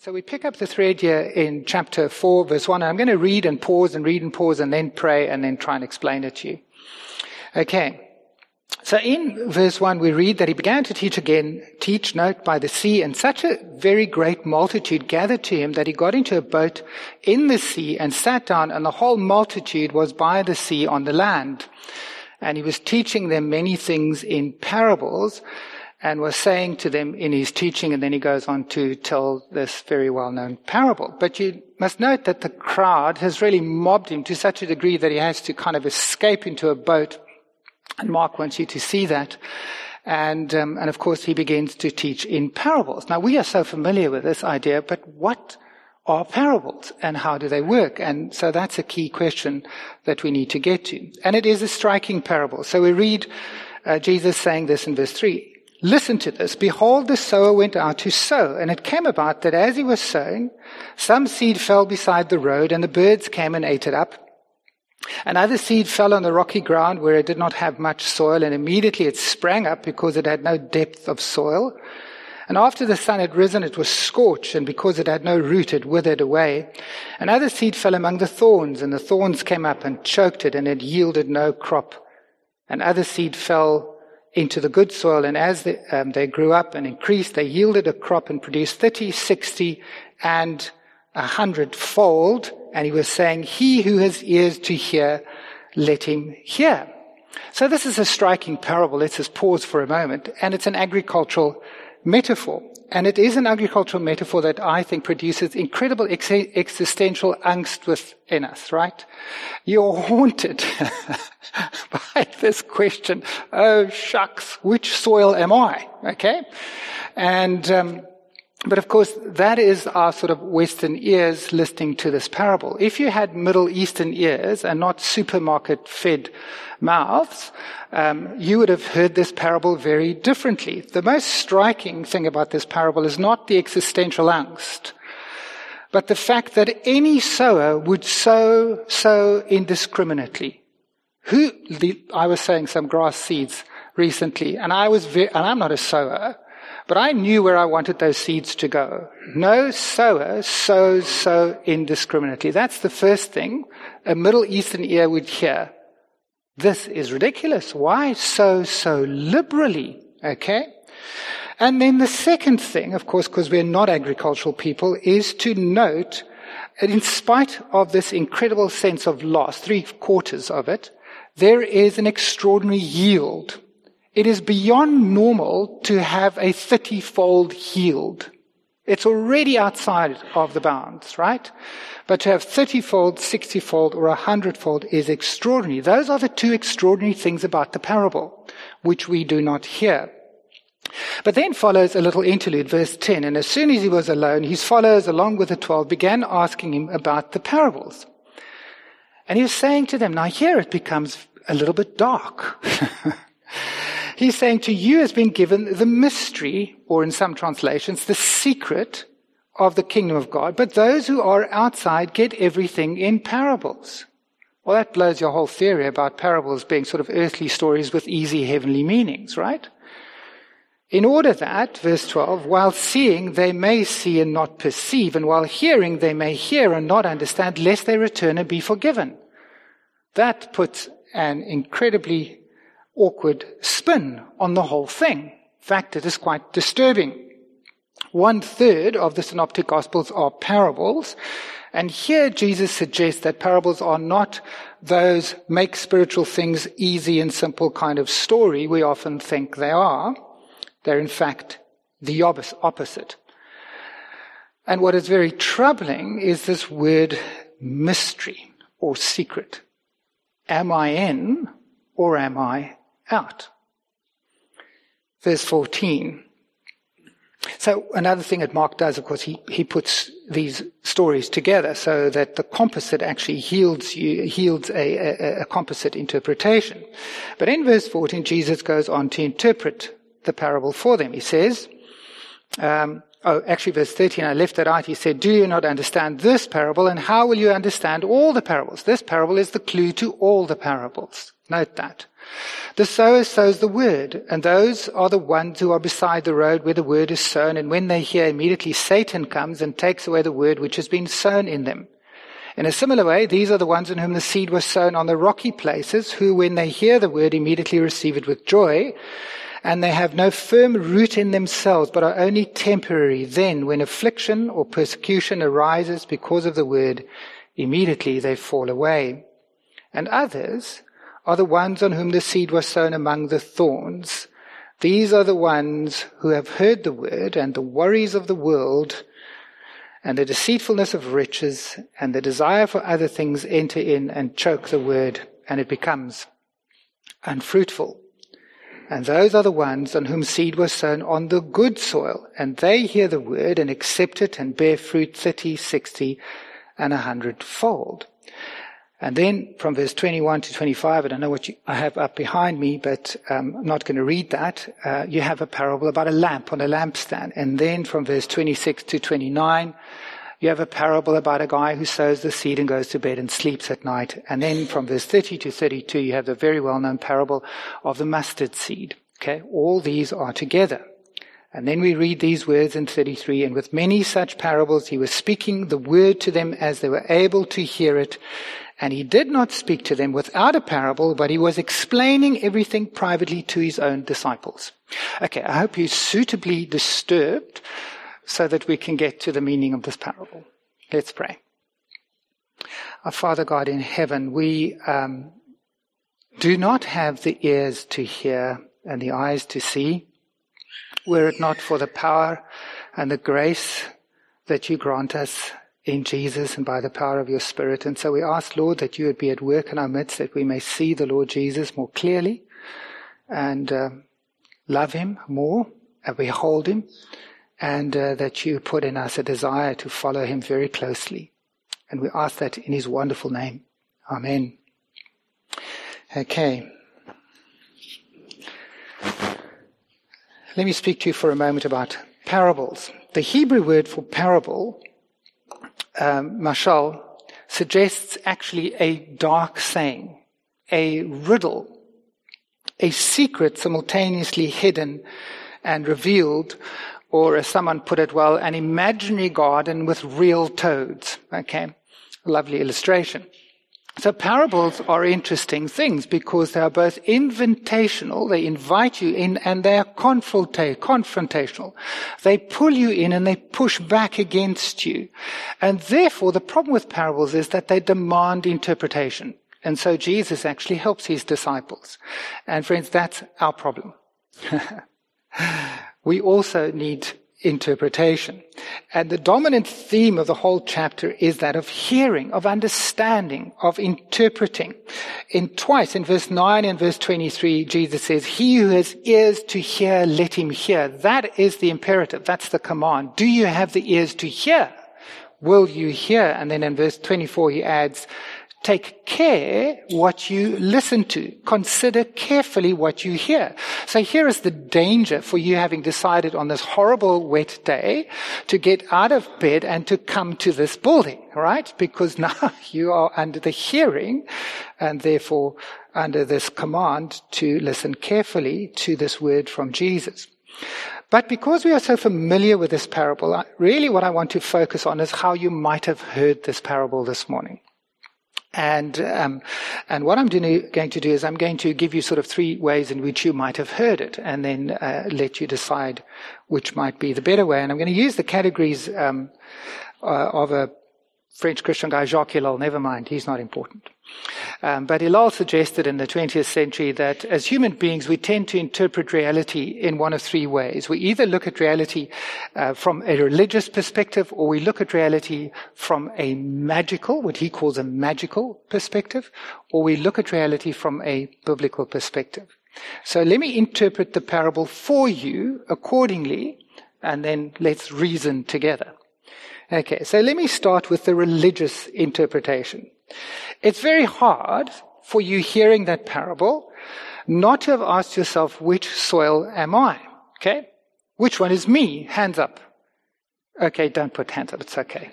So we pick up the thread here in chapter 4, verse 1. And I'm going to read and pause and read and pause and then pray and then try and explain it to you. Okay. So in verse 1 we read that he began to teach again, teach, note, by the sea, and such a very great multitude gathered to him that he got into a boat in the sea and sat down, and the whole multitude was by the sea on the land. And he was teaching them many things in parables and was saying to them in his teaching, and then he goes on to tell this very well-known parable. But you must note that the crowd has really mobbed him to such a degree that he has to kind of escape into a boat. And Mark wants you to see that. And, um, and of course he begins to teach in parables. Now we are so familiar with this idea, but what are parables and how do they work? And so that's a key question that we need to get to. And it is a striking parable. So we read uh, Jesus saying this in verse 3. Listen to this. Behold, the sower went out to sow, and it came about that as he was sowing, some seed fell beside the road, and the birds came and ate it up. And other seed fell on the rocky ground where it did not have much soil, and immediately it sprang up because it had no depth of soil. And after the sun had risen, it was scorched, and because it had no root, it withered away. And other seed fell among the thorns, and the thorns came up and choked it, and it yielded no crop. And other seed fell into the good soil, and as they, um, they grew up and increased, they yielded a crop and produced 30, 60, and a hundredfold. And he was saying, He who has ears to hear, let him hear. So this is a striking parable. Let's just pause for a moment. And it's an agricultural metaphor. And it is an agricultural metaphor that I think produces incredible ex- existential angst within us, right? You're haunted by this question, oh shucks, which soil am I? Okay? And, um, but of course, that is our sort of Western ears listening to this parable. If you had Middle Eastern ears and not supermarket fed mouths, um, you would have heard this parable very differently. The most striking thing about this parable is not the existential angst, but the fact that any sower would sow, sow indiscriminately. Who, the, I was saying some grass seeds recently, and I was, ve- and I'm not a sower, but I knew where I wanted those seeds to go. No sower sows so indiscriminately. That's the first thing a Middle Eastern ear would hear. This is ridiculous. Why sow so liberally? Okay? And then the second thing, of course, because we're not agricultural people, is to note that in spite of this incredible sense of loss, three quarters of it, there is an extraordinary yield. It is beyond normal to have a 30 fold yield. It's already outside of the bounds, right? But to have 30 fold, 60 fold, or 100 fold is extraordinary. Those are the two extraordinary things about the parable, which we do not hear. But then follows a little interlude, verse 10. And as soon as he was alone, his followers, along with the twelve, began asking him about the parables. And he was saying to them, now here it becomes a little bit dark. He's saying to you has been given the mystery, or in some translations, the secret of the kingdom of God, but those who are outside get everything in parables. Well, that blows your whole theory about parables being sort of earthly stories with easy heavenly meanings, right? In order that, verse 12, while seeing they may see and not perceive, and while hearing they may hear and not understand, lest they return and be forgiven. That puts an incredibly awkward spin on the whole thing. In fact, it is quite disturbing. One third of the synoptic gospels are parables. And here Jesus suggests that parables are not those make spiritual things easy and simple kind of story we often think they are. They're in fact the opposite. And what is very troubling is this word mystery or secret. Am I in or am I out? Verse 14. So another thing that Mark does, of course, he, he puts these stories together so that the composite actually yields yields a, a, a composite interpretation. But in verse 14, Jesus goes on to interpret the parable for them. He says, um, oh, actually verse 13, I left that out. He said, do you not understand this parable and how will you understand all the parables? This parable is the clue to all the parables. Note that. The sower sows the word, and those are the ones who are beside the road where the word is sown, and when they hear, immediately Satan comes and takes away the word which has been sown in them. In a similar way, these are the ones in whom the seed was sown on the rocky places, who, when they hear the word, immediately receive it with joy, and they have no firm root in themselves, but are only temporary. Then, when affliction or persecution arises because of the word, immediately they fall away. And others are the ones on whom the seed was sown among the thorns. These are the ones who have heard the word and the worries of the world and the deceitfulness of riches and the desire for other things enter in and choke the word, and it becomes unfruitful. And those are the ones on whom seed was sown on the good soil, and they hear the word and accept it and bear fruit thirty, sixty, and a hundredfold. And then from verse 21 to 25, I don't know what you, I have up behind me, but um, I'm not going to read that. Uh, you have a parable about a lamp on a lampstand. And then from verse 26 to 29, you have a parable about a guy who sows the seed and goes to bed and sleeps at night. And then from verse 30 to 32, you have the very well-known parable of the mustard seed. Okay. All these are together. And then we read these words in 33, and with many such parables, he was speaking the word to them as they were able to hear it. And he did not speak to them without a parable, but he was explaining everything privately to his own disciples. Okay, I hope you're suitably disturbed so that we can get to the meaning of this parable. Let's pray. Our Father God in heaven, we um, do not have the ears to hear and the eyes to see, were it not for the power and the grace that you grant us in Jesus and by the power of your Spirit. And so we ask, Lord, that you would be at work in our midst, that we may see the Lord Jesus more clearly and uh, love him more and behold him, and uh, that you put in us a desire to follow him very closely. And we ask that in his wonderful name. Amen. Okay. Let me speak to you for a moment about parables. The Hebrew word for parable um, Mashal suggests actually a dark saying, a riddle, a secret simultaneously hidden and revealed, or as someone put it well, an imaginary garden with real toads. Okay. Lovely illustration. So parables are interesting things because they are both invitational, they invite you in, and they are confrontational. They pull you in and they push back against you. And therefore, the problem with parables is that they demand interpretation. And so Jesus actually helps his disciples. And friends, that's our problem. we also need interpretation. And the dominant theme of the whole chapter is that of hearing, of understanding, of interpreting. In twice, in verse 9 and verse 23, Jesus says, He who has ears to hear, let him hear. That is the imperative. That's the command. Do you have the ears to hear? Will you hear? And then in verse 24, he adds, Take care what you listen to. Consider carefully what you hear. So here is the danger for you having decided on this horrible wet day to get out of bed and to come to this building, right? Because now you are under the hearing and therefore under this command to listen carefully to this word from Jesus. But because we are so familiar with this parable, really what I want to focus on is how you might have heard this parable this morning. And um, and what I'm doing, going to do is I'm going to give you sort of three ways in which you might have heard it, and then uh, let you decide which might be the better way. And I'm going to use the categories um, uh, of a French Christian guy, Jacques Ellul. Never mind, he's not important. Um, but Ellul suggested in the 20th century that as human beings, we tend to interpret reality in one of three ways. We either look at reality uh, from a religious perspective, or we look at reality from a magical, what he calls a magical perspective, or we look at reality from a biblical perspective. So let me interpret the parable for you accordingly, and then let's reason together. Okay, so let me start with the religious interpretation. It's very hard for you hearing that parable not to have asked yourself, which soil am I? Okay? Which one is me? Hands up. Okay, don't put hands up, it's okay.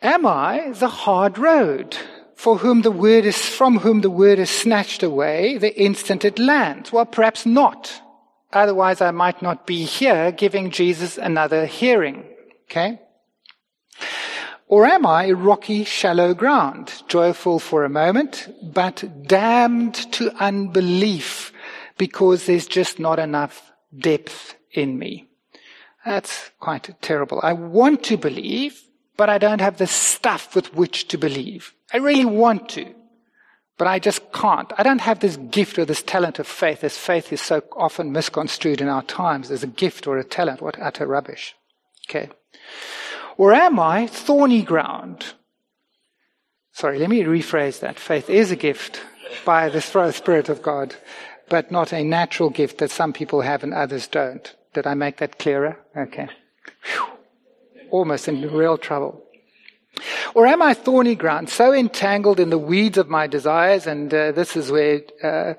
Am I the hard road, for whom the word is, from whom the word is snatched away the instant it lands? Well, perhaps not. Otherwise, I might not be here giving Jesus another hearing. Okay? Or am I rocky, shallow ground, joyful for a moment, but damned to unbelief because there's just not enough depth in me? That's quite terrible. I want to believe, but I don't have the stuff with which to believe. I really want to, but I just can't. I don't have this gift or this talent of faith, as faith is so often misconstrued in our times as a gift or a talent. What utter rubbish. Okay. Or am I thorny ground? Sorry, let me rephrase that. Faith is a gift by the Spirit of God, but not a natural gift that some people have and others don't. Did I make that clearer? Okay. Whew. Almost in real trouble. Or am I thorny ground, so entangled in the weeds of my desires, and uh, this is where uh,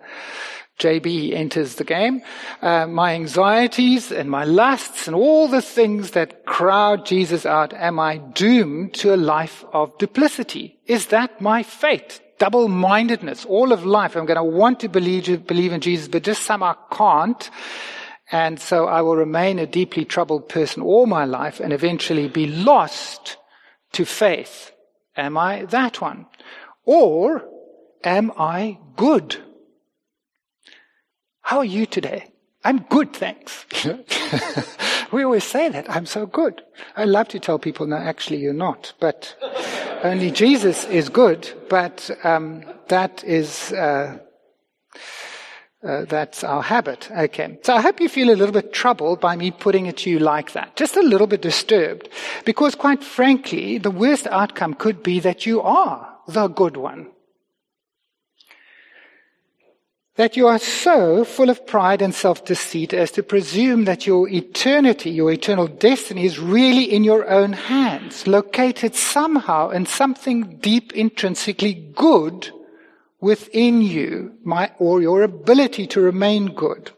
JB enters the game, uh, my anxieties and my lusts and all the things that crowd Jesus out, am I doomed to a life of duplicity? Is that my fate? Double-mindedness, all of life. I'm going to want to believe, believe in Jesus, but just somehow can't. And so I will remain a deeply troubled person all my life and eventually be lost to faith. Am I that one? Or am I good? How are you today? I'm good, thanks. we always say that. I'm so good. I love to tell people, no, actually you're not. But only Jesus is good. But um, that is uh, uh, that's our habit. Okay. So I hope you feel a little bit troubled by me putting it to you like that. Just a little bit disturbed. Because quite frankly, the worst outcome could be that you are the good one that you are so full of pride and self-deceit as to presume that your eternity, your eternal destiny is really in your own hands, located somehow in something deep intrinsically good within you, my, or your ability to remain good.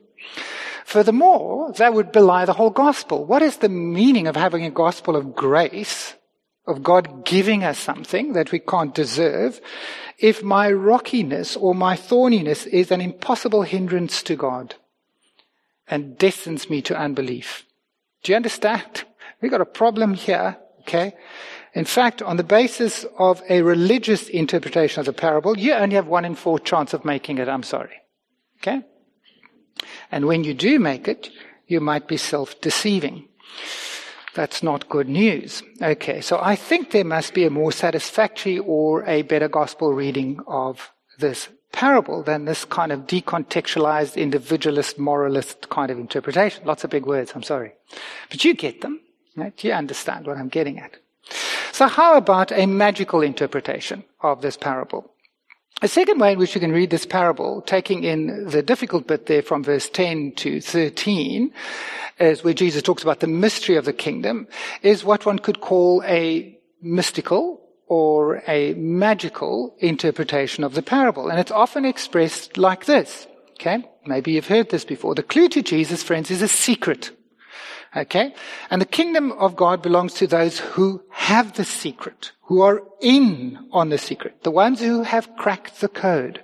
Furthermore, that would belie the whole gospel. What is the meaning of having a gospel of grace of God giving us something that we can't deserve, if my rockiness or my thorniness is an impossible hindrance to God and destines me to unbelief. Do you understand? We've got a problem here, okay? In fact, on the basis of a religious interpretation of the parable, you only have one in four chance of making it, I'm sorry. Okay? And when you do make it, you might be self-deceiving. That's not good news. Okay, so I think there must be a more satisfactory or a better gospel reading of this parable than this kind of decontextualized, individualist, moralist kind of interpretation. Lots of big words, I'm sorry. But you get them. Right? You understand what I'm getting at. So how about a magical interpretation of this parable? A second way in which you can read this parable, taking in the difficult bit there from verse 10 to 13, is where Jesus talks about the mystery of the kingdom, is what one could call a mystical or a magical interpretation of the parable. And it's often expressed like this. Okay? Maybe you've heard this before. The clue to Jesus, friends, is a secret. Okay? And the kingdom of God belongs to those who have the secret, who are in on the secret, the ones who have cracked the code.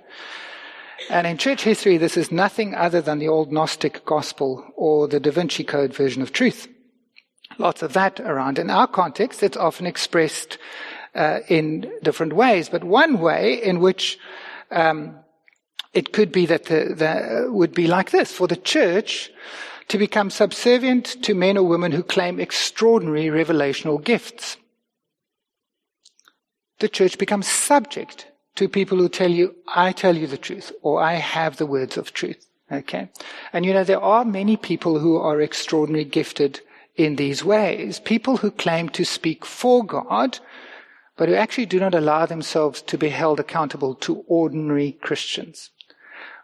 And in church history, this is nothing other than the old Gnostic gospel or the Da Vinci Code version of truth. Lots of that around. In our context, it's often expressed uh, in different ways, but one way in which um, it could be that the, the, would be like this: for the church, to become subservient to men or women who claim extraordinary revelational gifts. The church becomes subject to people who tell you, I tell you the truth, or I have the words of truth. Okay? And you know, there are many people who are extraordinarily gifted in these ways. People who claim to speak for God, but who actually do not allow themselves to be held accountable to ordinary Christians.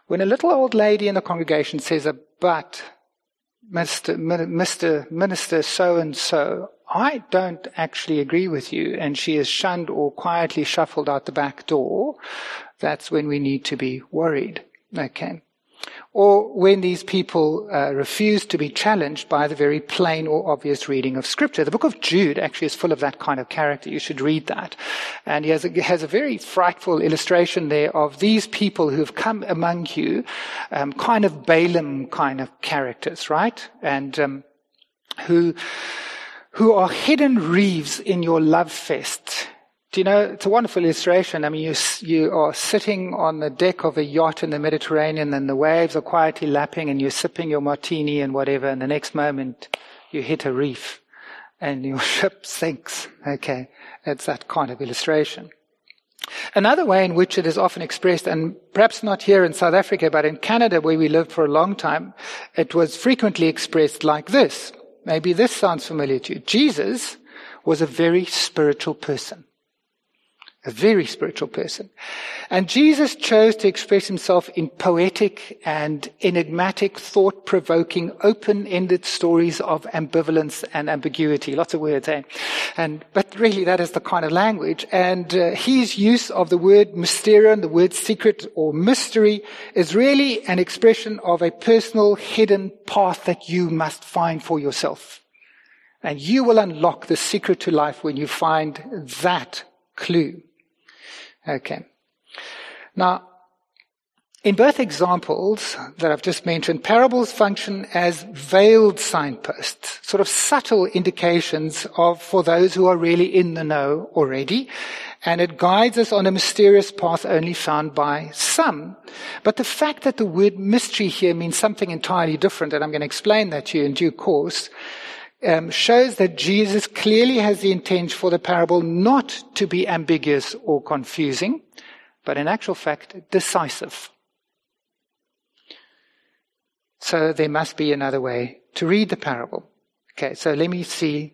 When a little old lady in the congregation says a but, Mr. Mr. Minister so and so, I don't actually agree with you, and she is shunned or quietly shuffled out the back door, that's when we need to be worried. Okay. Or when these people uh, refuse to be challenged by the very plain or obvious reading of Scripture. The book of Jude actually is full of that kind of character. You should read that. And he has a, has a very frightful illustration there of these people who have come among you, um, kind of Balaam kind of characters, right? And um, who who are hidden reeves in your love fest do you know, it's a wonderful illustration. I mean, you, you are sitting on the deck of a yacht in the Mediterranean and the waves are quietly lapping and you're sipping your martini and whatever, and the next moment you hit a reef and your ship sinks. Okay. It's that kind of illustration. Another way in which it is often expressed, and perhaps not here in South Africa, but in Canada where we lived for a long time, it was frequently expressed like this. Maybe this sounds familiar to you. Jesus was a very spiritual person a very spiritual person. And Jesus chose to express himself in poetic and enigmatic, thought-provoking, open-ended stories of ambivalence and ambiguity. Lots of words, eh? And, but really that is the kind of language. And uh, his use of the word mysterion, the word secret or mystery, is really an expression of a personal hidden path that you must find for yourself. And you will unlock the secret to life when you find that clue. Okay. Now, in both examples that I've just mentioned, parables function as veiled signposts, sort of subtle indications of, for those who are really in the know already. And it guides us on a mysterious path only found by some. But the fact that the word mystery here means something entirely different, and I'm going to explain that to you in due course, um, shows that Jesus clearly has the intent for the parable not to be ambiguous or confusing, but in actual fact, decisive. So there must be another way to read the parable. Okay, so let me see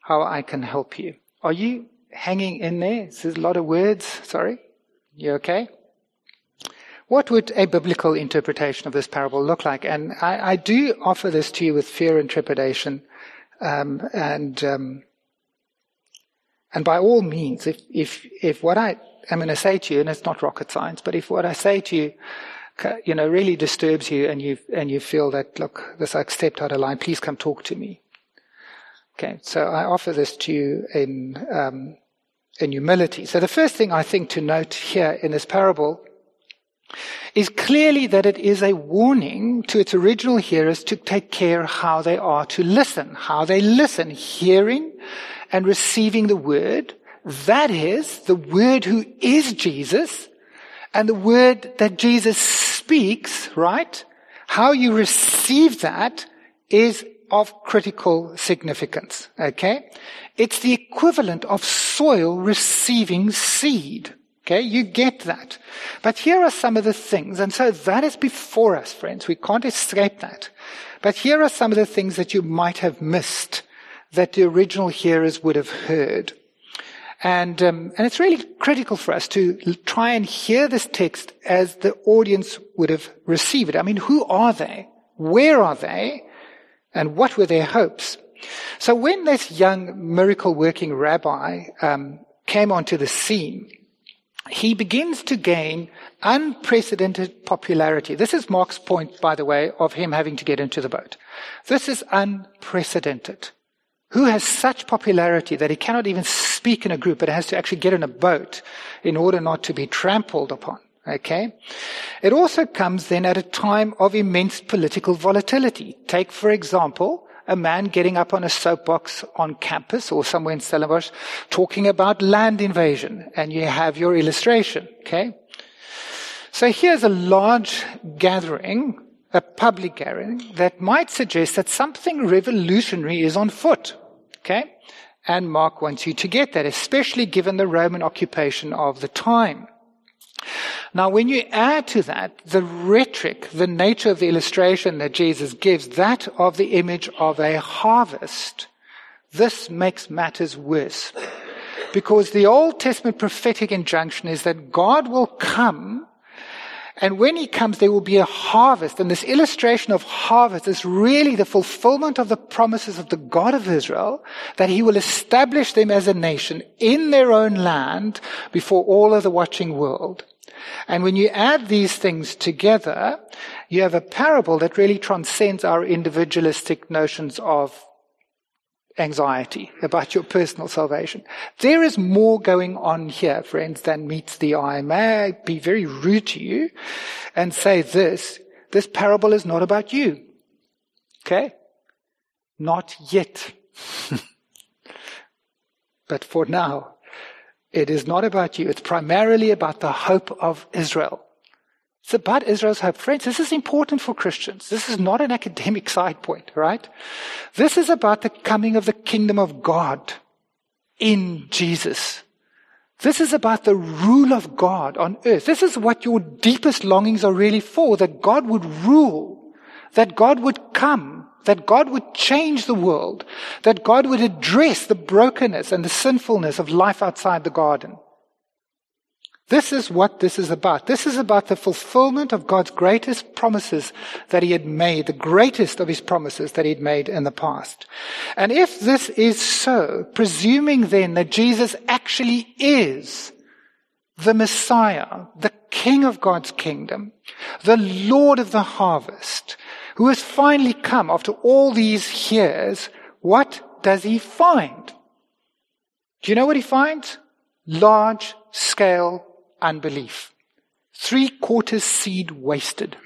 how I can help you. Are you hanging in there? There's a lot of words. Sorry. You okay? What would a biblical interpretation of this parable look like? And I, I do offer this to you with fear and trepidation um, and um, and by all means, if if if what I am going to say to you, and it's not rocket science, but if what I say to you, you know, really disturbs you, and you and you feel that look, this I stepped out of line, please come talk to me. Okay, so I offer this to you in um, in humility. So the first thing I think to note here in this parable is clearly that it is a warning to its original hearers to take care how they are to listen, how they listen, hearing and receiving the word. That is the word who is Jesus and the word that Jesus speaks, right? How you receive that is of critical significance. Okay? It's the equivalent of soil receiving seed. Okay, you get that. But here are some of the things, and so that is before us, friends. We can't escape that. But here are some of the things that you might have missed that the original hearers would have heard. And, um, and it's really critical for us to try and hear this text as the audience would have received it. I mean, who are they? Where are they? And what were their hopes? So when this young miracle working rabbi um, came onto the scene, he begins to gain unprecedented popularity. This is Mark's point, by the way, of him having to get into the boat. This is unprecedented. Who has such popularity that he cannot even speak in a group, but has to actually get in a boat in order not to be trampled upon? Okay? It also comes then at a time of immense political volatility. Take, for example, a man getting up on a soapbox on campus or somewhere in Stellenbosch talking about land invasion. And you have your illustration, okay? So here's a large gathering, a public gathering, that might suggest that something revolutionary is on foot, okay? And Mark wants you to get that, especially given the Roman occupation of the time. Now, when you add to that the rhetoric, the nature of the illustration that Jesus gives, that of the image of a harvest, this makes matters worse. Because the Old Testament prophetic injunction is that God will come and when he comes, there will be a harvest. And this illustration of harvest is really the fulfillment of the promises of the God of Israel that he will establish them as a nation in their own land before all of the watching world. And when you add these things together, you have a parable that really transcends our individualistic notions of anxiety about your personal salvation. There is more going on here, friends, than meets the eye. May I be very rude to you and say this, this parable is not about you. Okay? Not yet. but for now, it is not about you. It's primarily about the hope of Israel. It's about Israel's hope. Friends, this is important for Christians. This is not an academic side point, right? This is about the coming of the kingdom of God in Jesus. This is about the rule of God on earth. This is what your deepest longings are really for, that God would rule, that God would come, that God would change the world, that God would address the brokenness and the sinfulness of life outside the garden. This is what this is about. This is about the fulfillment of God's greatest promises that he had made, the greatest of his promises that he'd made in the past. And if this is so, presuming then that Jesus actually is the Messiah, the King of God's kingdom, the Lord of the harvest, who has finally come after all these years, what does he find? Do you know what he finds? Large scale unbelief. Three quarters seed wasted.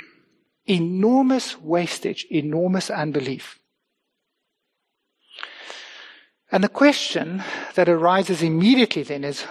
Enormous wastage, enormous unbelief. And the question that arises immediately then is,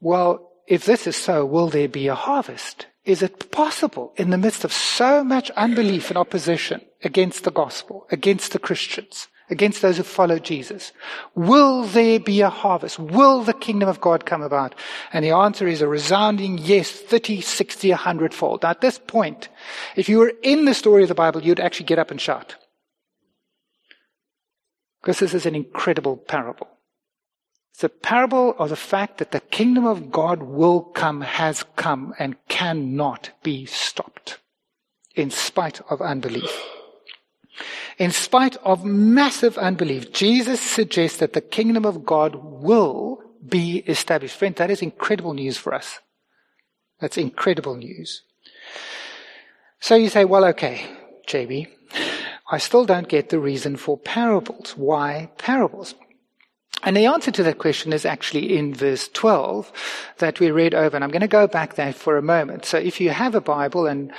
well, if this is so, will there be a harvest? Is it possible in the midst of so much unbelief and opposition against the gospel, against the Christians, against those who follow Jesus? Will there be a harvest? Will the kingdom of God come about? And the answer is a resounding yes, 30, 60, 100 fold. Now at this point, if you were in the story of the Bible, you'd actually get up and shout. Because this is an incredible parable. It's a parable of the fact that the kingdom of God will come, has come, and cannot be stopped in spite of unbelief. In spite of massive unbelief, Jesus suggests that the kingdom of God will be established. Friend, that is incredible news for us. That's incredible news. So you say, well, okay, JB, I still don't get the reason for parables. Why parables? And the answer to that question is actually in verse 12 that we read over. And I'm going to go back there for a moment. So if you have a Bible and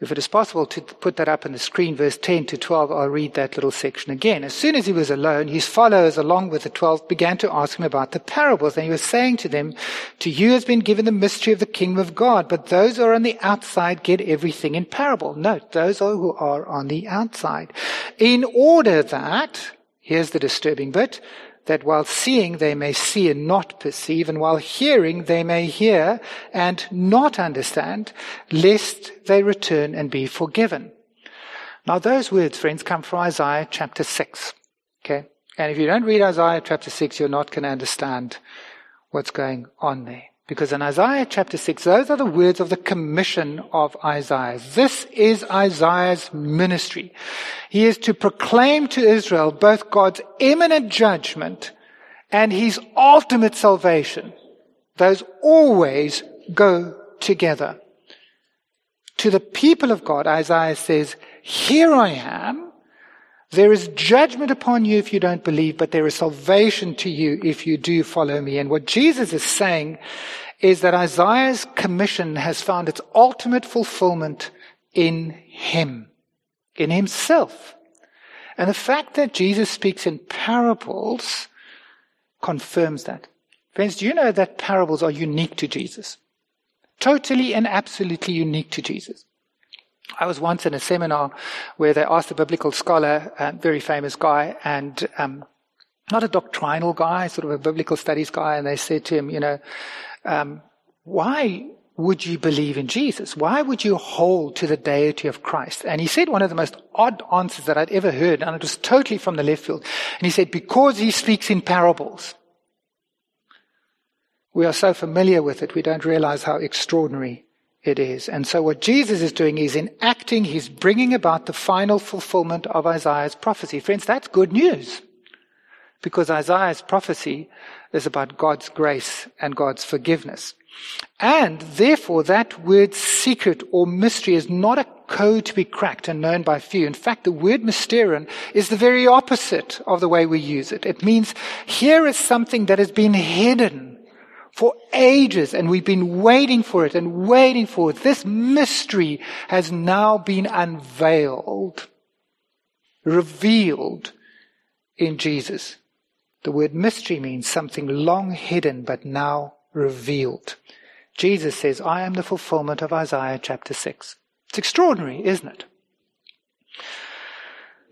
if it is possible to put that up on the screen, verse 10 to 12, I'll read that little section again. As soon as he was alone, his followers, along with the twelve, began to ask him about the parables. And he was saying to them, To you has been given the mystery of the kingdom of God, but those who are on the outside get everything in parable. Note, those who are on the outside. In order that, here's the disturbing bit, that while seeing they may see and not perceive, and while hearing they may hear and not understand, lest they return and be forgiven. Now those words, friends, come from Isaiah chapter 6. Okay? And if you don't read Isaiah chapter 6, you're not going to understand what's going on there. Because in Isaiah chapter 6, those are the words of the commission of Isaiah. This is Isaiah's ministry. He is to proclaim to Israel both God's imminent judgment and his ultimate salvation. Those always go together. To the people of God, Isaiah says, here I am. There is judgment upon you if you don't believe, but there is salvation to you if you do follow me. And what Jesus is saying is that Isaiah's commission has found its ultimate fulfillment in him, in himself. And the fact that Jesus speaks in parables confirms that. Friends, do you know that parables are unique to Jesus? Totally and absolutely unique to Jesus. I was once in a seminar where they asked a biblical scholar, a very famous guy, and um, not a doctrinal guy, sort of a biblical studies guy, and they said to him, you know, um, why would you believe in Jesus? Why would you hold to the deity of Christ? And he said one of the most odd answers that I'd ever heard, and it was totally from the left field. And he said, because he speaks in parables. We are so familiar with it, we don't realize how extraordinary it is. And so what Jesus is doing is enacting, he's bringing about the final fulfillment of Isaiah's prophecy. Friends, that's good news. Because Isaiah's prophecy is about God's grace and God's forgiveness. And therefore that word secret or mystery is not a code to be cracked and known by few. In fact, the word mysterion is the very opposite of the way we use it. It means here is something that has been hidden for ages and we've been waiting for it and waiting for it. This mystery has now been unveiled, revealed in Jesus. The word mystery means something long hidden but now revealed. Jesus says, I am the fulfillment of Isaiah chapter 6. It's extraordinary, isn't it?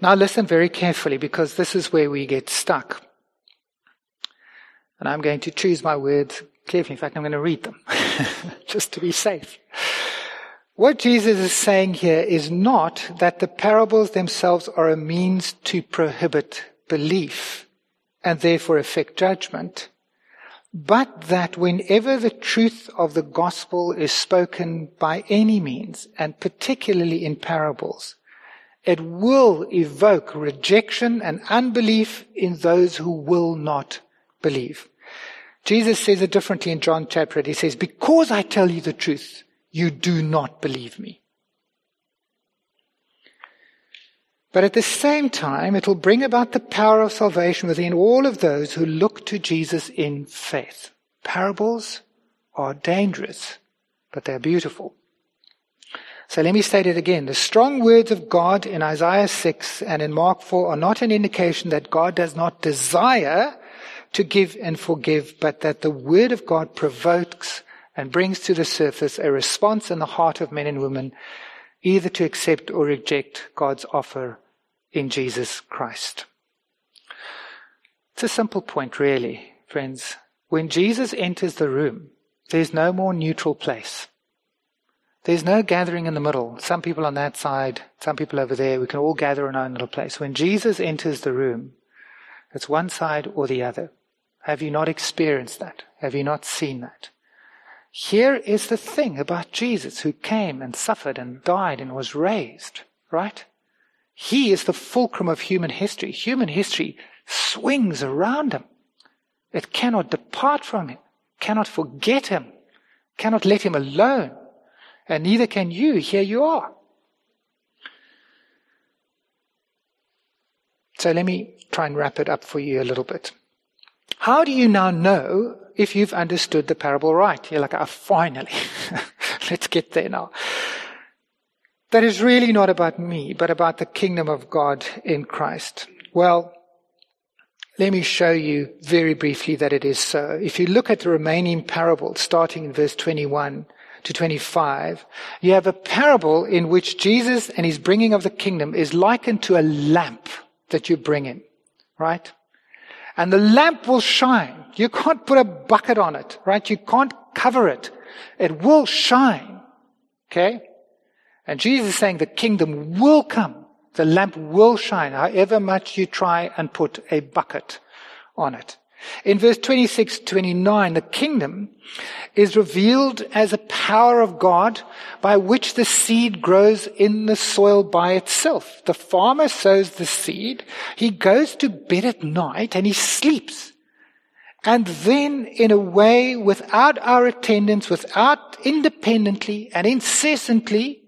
Now listen very carefully because this is where we get stuck. And I'm going to choose my words carefully. In fact, I'm going to read them just to be safe. What Jesus is saying here is not that the parables themselves are a means to prohibit belief and therefore affect judgment but that whenever the truth of the gospel is spoken by any means, and particularly in parables, it will evoke rejection and unbelief in those who will not believe. Jesus says it differently in John chapter 8. He says, because I tell you the truth, you do not believe me. But at the same time, it will bring about the power of salvation within all of those who look to Jesus in faith. Parables are dangerous, but they're beautiful. So let me state it again. The strong words of God in Isaiah 6 and in Mark 4 are not an indication that God does not desire to give and forgive, but that the word of God provokes and brings to the surface a response in the heart of men and women either to accept or reject God's offer in Jesus Christ. It's a simple point, really, friends. When Jesus enters the room, there's no more neutral place. There's no gathering in the middle. Some people on that side, some people over there. We can all gather in our own little place. When Jesus enters the room, it's one side or the other. Have you not experienced that? Have you not seen that? Here is the thing about Jesus who came and suffered and died and was raised, right? He is the fulcrum of human history. Human history swings around him. It cannot depart from him, cannot forget him, cannot let him alone. And neither can you. Here you are. So let me try and wrap it up for you a little bit. How do you now know if you've understood the parable right? You're like, oh, finally. Let's get there now that is really not about me, but about the kingdom of God in Christ? Well, let me show you very briefly that it is so. If you look at the remaining parables, starting in verse 21 to 25, you have a parable in which Jesus and his bringing of the kingdom is likened to a lamp that you bring in, right? And the lamp will shine. You can't put a bucket on it, right? You can't cover it. It will shine. Okay? And Jesus is saying the kingdom will come. The lamp will shine, however much you try and put a bucket on it. In verse 26, 29, the kingdom is revealed as a power of God by which the seed grows in the soil by itself. The farmer sows the seed. He goes to bed at night and he sleeps. And then in a way without our attendance, without independently and incessantly,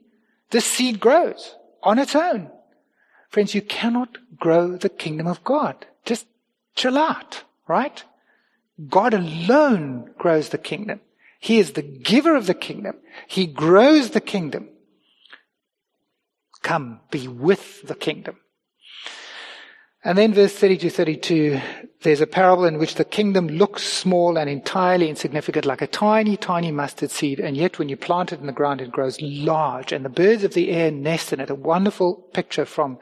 the seed grows on its own. Friends, you cannot grow the kingdom of God. Just chill out, right? God alone grows the kingdom. He is the giver of the kingdom. He grows the kingdom. Come, be with the kingdom. And then verse 30 to 32, there's a parable in which the kingdom looks small and entirely insignificant, like a tiny, tiny mustard seed, and yet when you plant it in the ground, it grows large, and the birds of the air nest in it. A wonderful picture from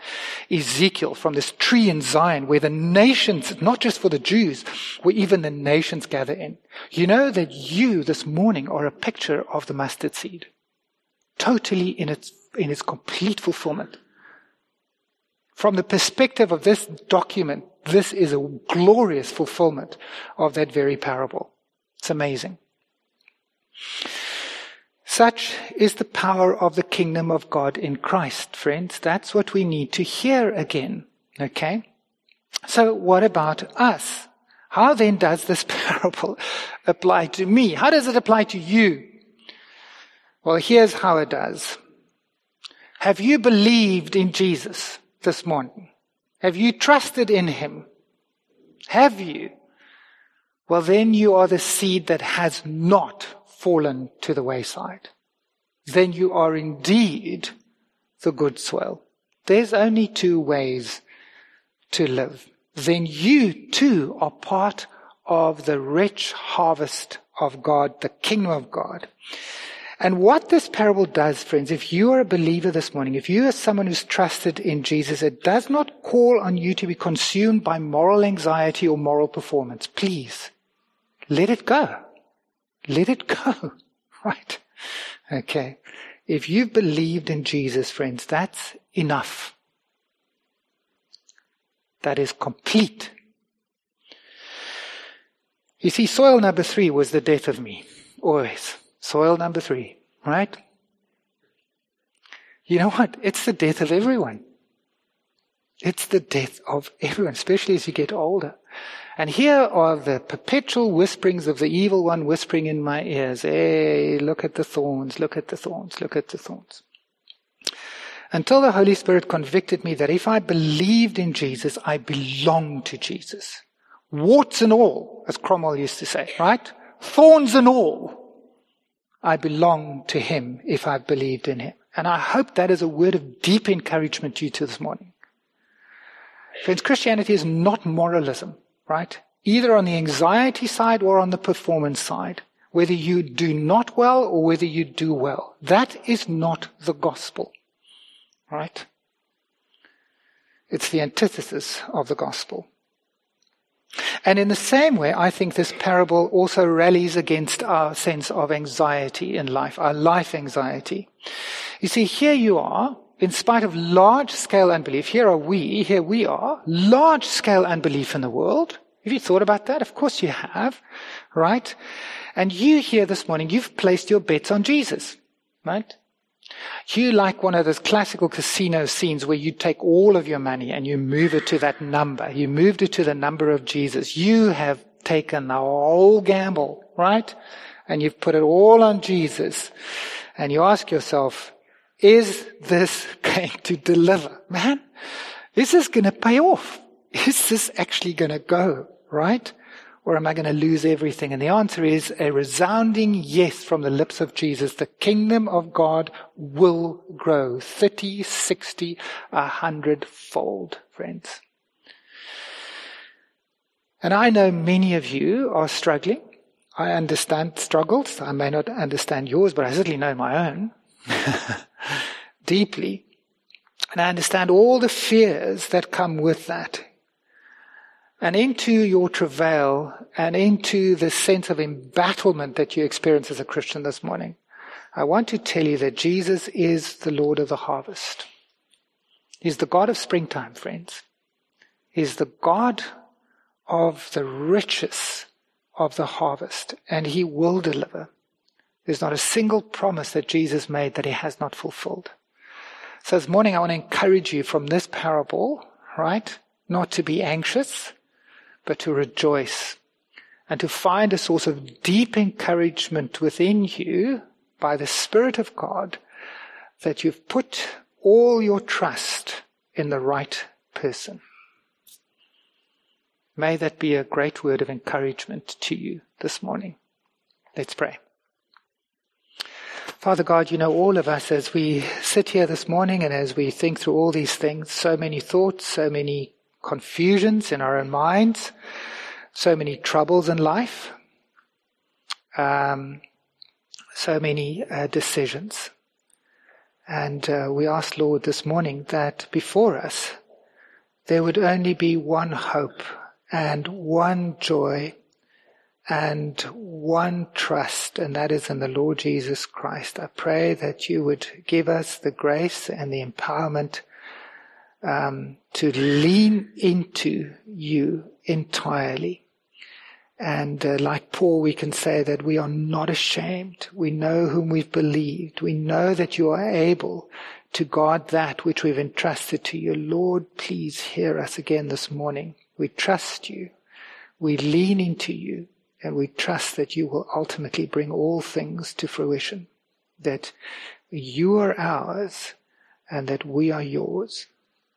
Ezekiel, from this tree in Zion, where the nations, not just for the Jews, where even the nations gather in. You know that you this morning are a picture of the mustard seed. Totally in its, in its complete fulfillment. From the perspective of this document, this is a glorious fulfillment of that very parable. It's amazing. Such is the power of the kingdom of God in Christ, friends. That's what we need to hear again. Okay? So what about us? How then does this parable apply to me? How does it apply to you? Well, here's how it does. Have you believed in Jesus this morning? Have you trusted in him? Have you? Well, then you are the seed that has not fallen to the wayside. Then you are indeed the good soil. There's only two ways to live. Then you too are part of the rich harvest of God, the kingdom of God. And what this parable does, friends, if you are a believer this morning, if you are someone who's trusted in Jesus, it does not call on you to be consumed by moral anxiety or moral performance. Please, let it go. Let it go. Right? Okay. If you've believed in Jesus, friends, that's enough. That is complete. You see, soil number three was the death of me. Always. Soil number three, right? You know what? It's the death of everyone. It's the death of everyone, especially as you get older. And here are the perpetual whisperings of the evil one whispering in my ears. Hey, look at the thorns, look at the thorns, look at the thorns. Until the Holy Spirit convicted me that if I believed in Jesus, I belonged to Jesus. Warts and all, as Cromwell used to say, right? Thorns and all. I belong to him if I've believed in him. And I hope that is a word of deep encouragement to you this morning. Friends, Christianity is not moralism, right? Either on the anxiety side or on the performance side. Whether you do not well or whether you do well. That is not the gospel, right? It's the antithesis of the gospel. And in the same way, I think this parable also rallies against our sense of anxiety in life, our life anxiety. You see, here you are, in spite of large scale unbelief, here are we, here we are, large scale unbelief in the world. Have you thought about that? Of course you have, right? And you here this morning, you've placed your bets on Jesus, right? You like one of those classical casino scenes where you take all of your money and you move it to that number. You moved it to the number of Jesus. You have taken the whole gamble, right? And you've put it all on Jesus. And you ask yourself, is this going to deliver? Man, is this going to pay off? Is this actually going to go, right? Or am I going to lose everything? And the answer is a resounding yes from the lips of Jesus. The kingdom of God will grow 30, 60, 100 fold, friends. And I know many of you are struggling. I understand struggles. I may not understand yours, but I certainly know my own deeply. And I understand all the fears that come with that and into your travail and into the sense of embattlement that you experience as a Christian this morning, I want to tell you that Jesus is the Lord of the harvest. He's the God of springtime, friends. He's the God of the riches of the harvest, and He will deliver. There's not a single promise that Jesus made that He has not fulfilled. So this morning I want to encourage you from this parable, right? Not to be anxious, but to rejoice and to find a source of deep encouragement within you by the Spirit of God that you've put all your trust in the right person. May that be a great word of encouragement to you this morning. Let's pray. Father God, you know all of us as we sit here this morning and as we think through all these things, so many thoughts, so many confusions in our own minds, so many troubles in life, um, so many uh, decisions. And uh, we ask, Lord, this morning that before us there would only be one hope and one joy and one trust, and that is in the Lord Jesus Christ. I pray that you would give us the grace and the empowerment um, to lean into you entirely. And uh, like Paul, we can say that we are not ashamed. We know whom we've believed. We know that you are able to guard that which we've entrusted to you. Lord, please hear us again this morning. We trust you. We lean into you and we trust that you will ultimately bring all things to fruition. That you are ours and that we are yours.